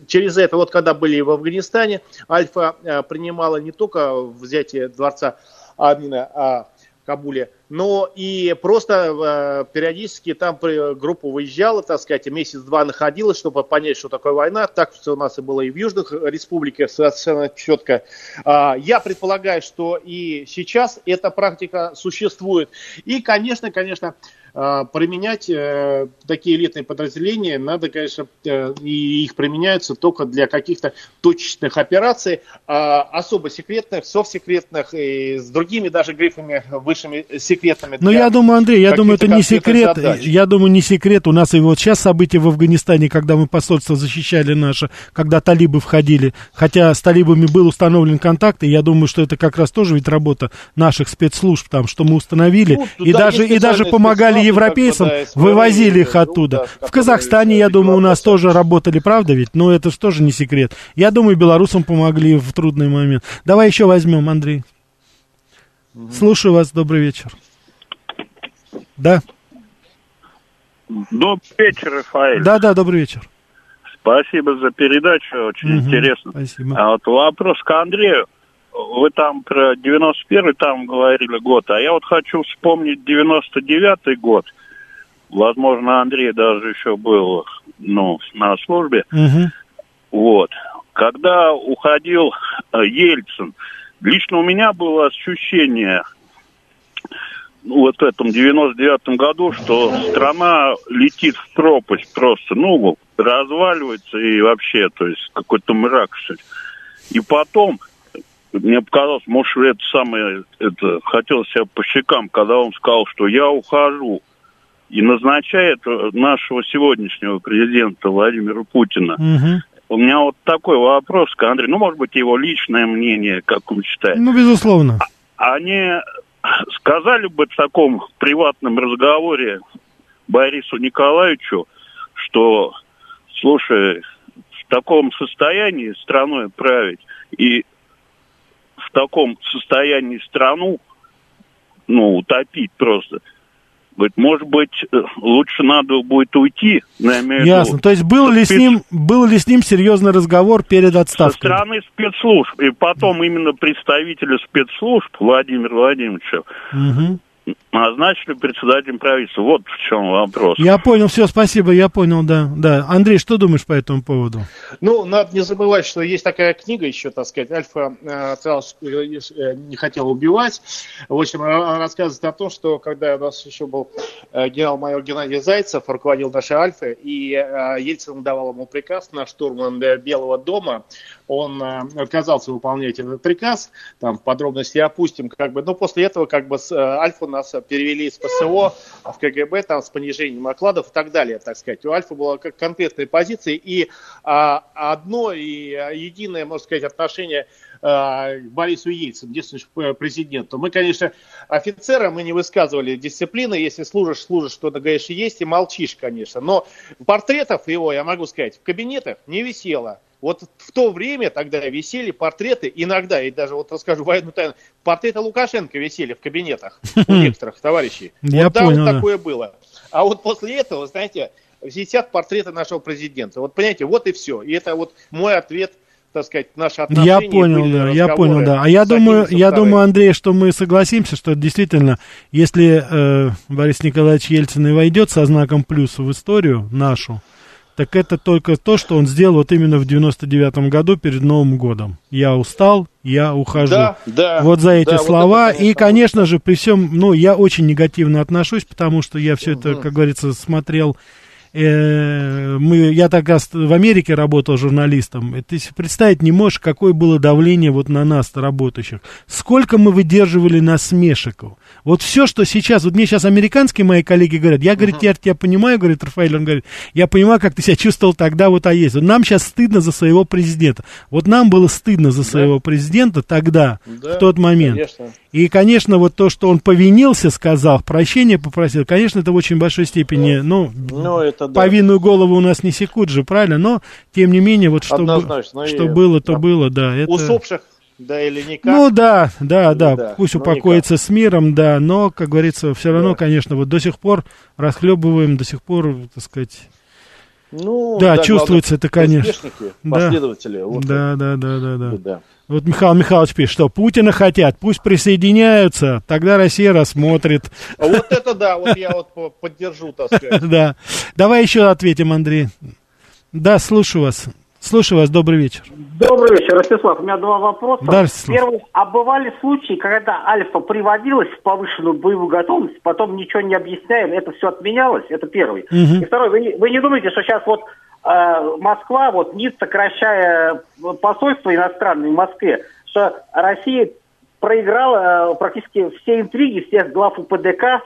Через это, вот когда были в Афганистане, Альфа э, принимала не только взятие дворца Амина, а Кабуле, но и просто э, периодически там группа выезжала, так сказать, месяц-два находилась, чтобы понять, что такое война. Так что у нас и было и в южных республиках совершенно четко. Э, я предполагаю, что и сейчас эта практика существует. И, конечно, конечно, э, применять э, такие элитные подразделения надо, конечно, э, и их применяются только для каких-то точечных операций, э, особо секретных, совсекретных и с другими даже грифами высшими секретами. Ну, я думаю, Андрей, я думаю, это не секрет. Задач. Я думаю, не секрет. У нас и вот сейчас события в Афганистане, когда мы посольство защищали наше, когда талибы входили, хотя с талибами был установлен контакт, и я думаю, что это как раз тоже ведь работа наших спецслужб там, что мы установили, ну, и даже и даже помогали европейцам, вывозили их оттуда. Да, в Казахстане, я думаю, у нас тоже работали, правда ведь? Но это же тоже не секрет. Я думаю, белорусам помогли в трудный момент. Давай еще возьмем, Андрей. Слушаю вас, добрый вечер. Да. Добрый вечер, Рафаэль. Да, да, добрый вечер. Спасибо за передачу, очень угу, интересно. Спасибо. А вот вопрос к Андрею. Вы там про 91-й там говорили год, а я вот хочу вспомнить 99-й год. возможно, Андрей даже еще был, ну, на службе. Угу. Вот. Когда уходил э, Ельцин, лично у меня было ощущение, ну, вот в этом 99-м году, что страна летит в пропасть просто, ну, разваливается и вообще, то есть какой-то мрак, что ли. И потом, мне показалось, может, это самое, это, хотел себя по щекам, когда он сказал, что я ухожу, и назначает нашего сегодняшнего президента Владимира Путина. Угу. У меня вот такой вопрос к Андрею. Ну, может быть, его личное мнение, как он считает. Ну, безусловно. А, они сказали бы в таком приватном разговоре Борису Николаевичу, что, слушай, в таком состоянии страной править и в таком состоянии страну, ну, утопить просто – Говорит, может быть, э, лучше надо будет уйти. Я имею Ясно. Виду, То есть был ли, спец... с ним, был ли с ним серьезный разговор перед отставкой? Со стороны спецслужб. И потом именно представители спецслужб Владимира Владимировича угу назначили председателем правительства. Вот в чем вопрос. Я понял, все, спасибо, я понял, да. да. Андрей, что думаешь по этому поводу? Ну, надо не забывать, что есть такая книга еще, так сказать, Альфа э, э не хотел убивать. В общем, она рассказывает о том, что когда у нас еще был э, генерал-майор Геннадий Зайцев, руководил нашей Альфой, и э, Ельцин давал ему приказ на штурм Белого дома, он э, отказался выполнять этот приказ, там подробности опустим, как бы, но после этого как бы с, э, Альфу нас перевели из ПСО в КГБ, там с понижением окладов и так далее, так сказать. У Альфа была как конкретная позиция и а, одно и а, единое, можно сказать, отношение а, к Борису Ельцину, действующему президенту. Мы, конечно, офицеры, мы не высказывали дисциплины, если служишь, служишь, что говоришь есть и молчишь, конечно. Но портретов его, я могу сказать, в кабинетах не висело. Вот в то время тогда висели портреты, иногда, и даже вот расскажу военную тайну, портреты Лукашенко висели в кабинетах у некоторых товарищей. Я вот понял, да, вот да. такое было. А вот после этого, знаете, висят портреты нашего президента. Вот понимаете, вот и все. И это вот мой ответ так сказать, наши отношения. Я понял, да, я понял, да. А я думаю, я думаю, Андрей, что мы согласимся, что действительно, если э, Борис Николаевич Ельцин и войдет со знаком плюс в историю нашу, так это только то, что он сделал вот именно в 99-м году перед Новым годом. Я устал, я ухожу. Да, да. Вот за эти да, слова. Вот это, и, конечно же, при всем, ну, я очень негативно отношусь, потому что я все это, как говорится, смотрел э, мы, я тогда в Америке работал журналистом, и ты себе представить не можешь, какое было давление вот на нас, работающих. Сколько мы выдерживали насмешек. Вот все, что сейчас, вот мне сейчас американские мои коллеги говорят, я, говорит, я тебя понимаю, говорит Рафаэль, он говорит, я понимаю, как ты себя чувствовал тогда вот а есть. Нам сейчас стыдно за своего президента. Вот нам было стыдно за своего да. президента тогда, да, в тот момент. Конечно. И, конечно, вот то, что он повинился, сказал, прощение попросил, конечно, это в очень большой степени, ну, ну это да. повинную голову у нас не секут же, правильно? Но, тем не менее, вот что, б, что и, было, то было, да. Это... Усопших да или никак. Ну да, да, да, да. пусть ну, упокоится никак. с миром, да, но, как говорится, все равно, да. конечно, вот до сих пор расхлебываем, до сих пор, так сказать, ну, да, да чувствуется это, конечно. Последователи. Да, вот да, да, да, да, да, да. Вот Михаил Михайлович пишет, что Путина хотят, пусть присоединяются, тогда Россия рассмотрит. А вот это да, вот я вот поддержу, так сказать. Да. Давай еще ответим, Андрей. Да, слушаю вас. Слушаю вас, добрый вечер. Добрый вечер, Ростислав. У меня два вопроса. Да. Первый, а бывали случаи, когда Альфа приводилась в повышенную боевую готовность, потом ничего не объясняем, это все отменялось? Это первый. Угу. И второй, вы не, вы не думаете, что сейчас вот э, Москва, вот НИЦ, сокращая посольство иностранное в Москве, что Россия проиграла э, практически все интриги всех глав УПДК,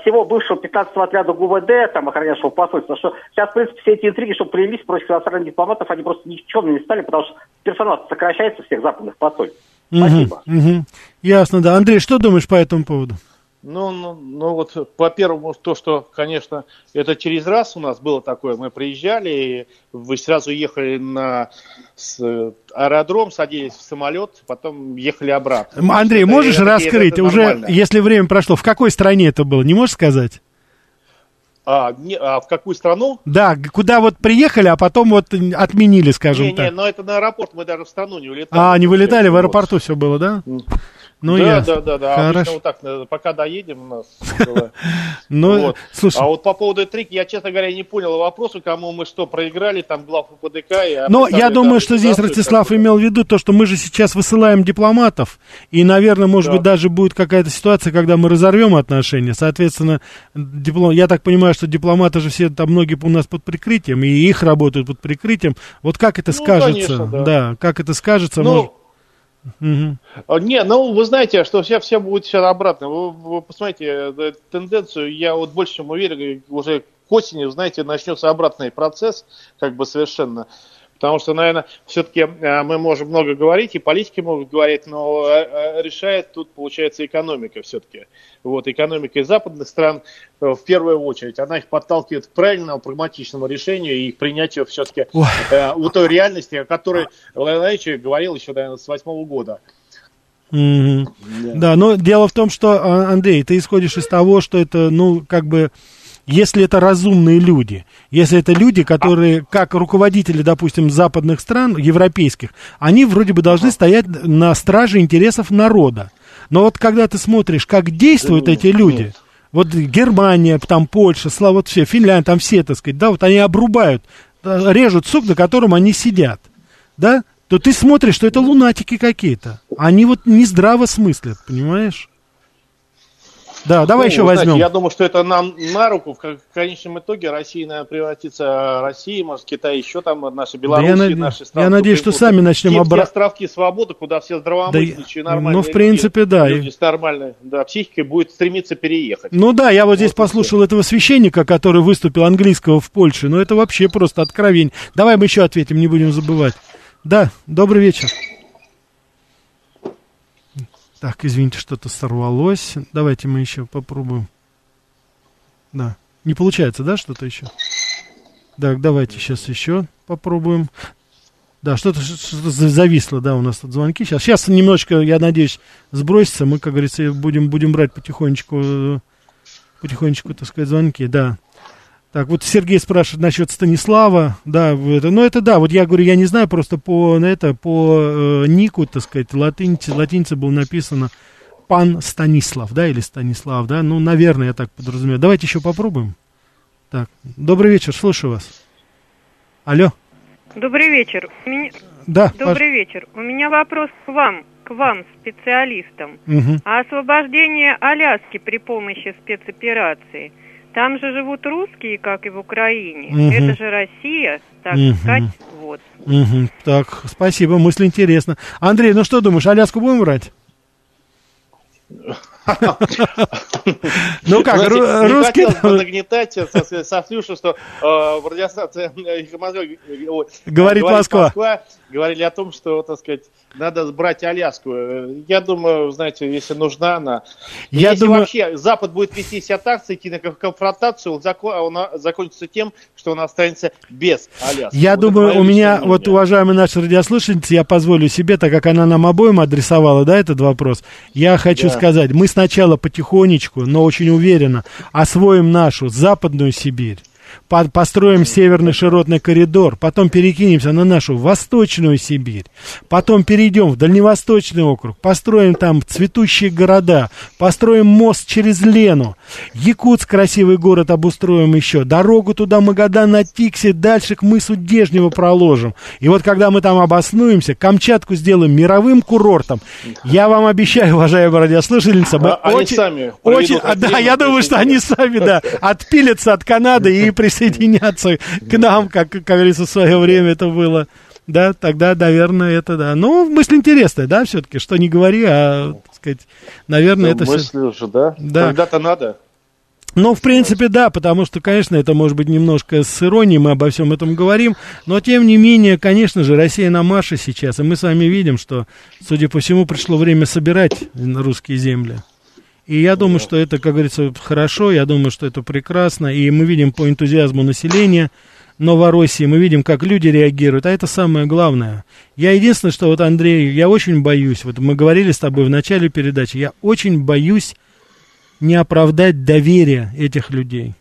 всего бывшего 15-го отряда ГУВД, там, охранявшего посольства, что сейчас, в принципе, все эти интриги, чтобы привелись против иностранных дипломатов, они просто никчемными не стали, потому что персонал сокращается всех западных посольств. Спасибо. Угу, угу. Ясно, да. Андрей, что думаешь по этому поводу? Ну, ну, ну вот по первому, то, что, конечно, это через раз у нас было такое, мы приезжали, и вы сразу ехали на аэродром, садились в самолет, потом ехали обратно. Андрей, можешь это, раскрыть, это, это уже, нормально. если время прошло, в какой стране это было, не можешь сказать? А, не, а в какую страну? Да, куда вот приехали, а потом вот отменили, скажем не, так. Не, но это на аэропорт, мы даже в страну не улетали. А, не вылетали, в аэропорту все было, да? Ну, да, ясно. да, да, да. Хорошо. Обычно вот так, э, пока доедем у нас. Ну, Вот. слушай, А вот по поводу трики, я, честно говоря, не понял вопроса, кому мы что, проиграли, там, глав УПДК. и Но описали я думаю, что здесь Ростислав имел в виду то, что мы же сейчас высылаем дипломатов, и, наверное, может Да. быть, даже будет какая-то ситуация, когда мы разорвем отношения. Соответственно, диплом... я так понимаю, что дипломаты же все там многие у нас под прикрытием, и их работают под прикрытием. Вот как это Ну, скажется? конечно, да. как это скажется? Ну, может- А, Не, ну вы знаете, что все, все будет все обратно. Вы, вы посмотрите э, тенденцию, я вот больше чем уверен, уже к осени, знаете, начнется обратный процесс, как бы совершенно. Потому что, наверное, все-таки мы можем много говорить, и политики могут говорить, но э, э, решает тут, получается, экономика все-таки. Вот, экономика из западных стран, э, в первую очередь, она их подталкивает к правильному, прагматичному решению и к принятию все-таки Ой. у той реальности, о которой Владимир Владимирович говорил еще, наверное, с восьмого года. Мгм. Да, но дело в том, что, а, Андрей, ты исходишь из того, что это, ну, как бы, если это разумные люди, если это люди, которые, как руководители, допустим, западных стран, европейских, они вроде бы должны стоять на страже интересов народа. Но вот когда ты смотришь, как действуют эти люди, вот Германия, там Польша, слава, вот все, Финляндия, там все, так сказать, да, вот они обрубают, э, режут сук, на котором они сидят, да, то ты смотришь, что это лунатики какие-то. Они вот не здраво смыслят, понимаешь? Да, давай Ну, еще знаете, возьмем. я думаю, что это нам на руку. В кон- в конечном итоге Россия, наверное, превратится Россия, может, Китай, еще там наши Беларуси, я наде- наши я страны. надеюсь, тут что сами начнем те, обра- те островки свободы, куда все здравомыслящие, Да, нормальные ну, в принципе, люди, да. люди с нормальной да, психикой будут стремиться переехать. Ну да, я вот здесь Вот послушал этого священника, который выступил английского в Польше. Ну это вообще просто откровень. Давай мы еще ответим, не будем забывать. Да, добрый вечер. Так, извините, что-то сорвалось. Давайте мы еще попробуем. Да. Не получается, да, что-то еще? Так, давайте сейчас еще попробуем. Да, что-то, что-то зависло, да, у нас тут звонки. Сейчас, сейчас немножечко, я надеюсь, сбросится. Мы, как говорится, будем, будем брать потихонечку, э, потихонечку, так сказать, звонки, да. Так, вот Сергей спрашивает насчет Станислава, да, это, ну это да, вот я говорю, я не знаю, просто по, это, по э, нику, так сказать, латинице, латинице было написано пан Станислав, да, или Станислав, да, ну, наверное, я так подразумеваю. Давайте еще попробуем. Так, добрый вечер, слушаю вас. Алло, Добрый вечер. Меня- да, Добрый вечер. У меня вопрос к вам, к вам, специалистам. Мгм. А освобождение Аляски при помощи спецоперации. Там же живут русские, как и в Украине. Мгм. Это же Россия, так Мгм. сказать, вот. Мгм. Так, спасибо, мысль интересна. Андрей, ну что думаешь, Аляску будем брать? Ну как, Знаете, ру- не хотелось нагнетать со, Слюшей, что э, в радиостанции э, э, Говорит Москва. Говорили о том, что, так сказать, надо брать Аляску. Э, Я думаю, знаете, если нужна она. Я если думаю- вообще Запад будет вести себя так, идти на кон- конфронтацию, он, зако- он а, закончится тем, что он останется без Аляски. Я Вот думаю, у меня, личное вот мнение. уважаемый наш радиослушательница, я позволю себе, так как она нам обоим адресовала, да, этот вопрос, я хочу Да. сказать, мы сначала потихонечку, но очень уверенно освоим нашу Западную Сибирь, по- построим северный широтный коридор, потом перекинемся на нашу Восточную Сибирь, потом перейдем в Дальневосточный округ, построим там цветущие города, построим мост через Лену, Якутск красивый город обустроим еще, дорогу туда Магадан на Тиксе, дальше к мысу Дежнево проложим. И вот когда мы там обоснуемся, Камчатку сделаем мировым курортом, я вам обещаю, уважаемая радиослушательница, мы А- они очень, сами очень, а, да, я думаю, что они сами, да, отпилятся от Канады и присоединятся к нам, как, как говорится, в свое время это было. Да, тогда, наверное, это да. Ну, мысль интересная, да, все-таки, что не говори, а, так сказать, наверное, это всё- Мысли уже, да? Да. Когда-то надо. ну, в принципе, да, потому что, конечно, это может быть немножко с иронией, мы обо всем этом говорим, но, тем не менее, конечно же, Россия на марше сейчас, и мы с вами видим, что, судя по всему, пришло время собирать русские земли. И я думаю, что это, как говорится, хорошо, я думаю, что это прекрасно, и мы видим по энтузиазму населения Новороссии, мы видим, как люди реагируют, а это самое главное. Я единственное, что вот, Андрей, я очень боюсь, вот мы говорили с тобой в начале передачи, я очень боюсь не оправдать доверие этих людей.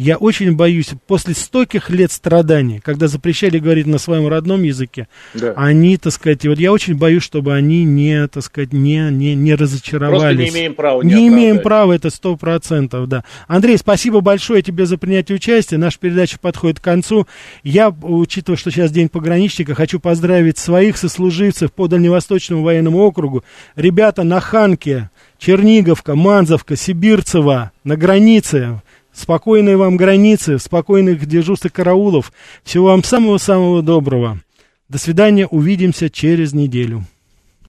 Я очень боюсь, после стольких лет страданий, когда запрещали говорить на своем родном языке, да. они, так сказать, вот я очень боюсь, чтобы они не, так сказать, не, не, не разочаровались. Просто не имеем права. Не, не имеем права, это сто процентов, да. Андрей, спасибо большое тебе за принятие участия. Наша передача подходит к концу. Я, учитывая, что сейчас День пограничника, хочу поздравить своих сослуживцев по Дальневосточному военному округу. Ребята на Ханке, Черниговка, Манзовка, Сибирцево, на границе. Спокойной вам границы, спокойных дежурств караулов. Всего вам самого-самого доброго. До свидания, увидимся через неделю.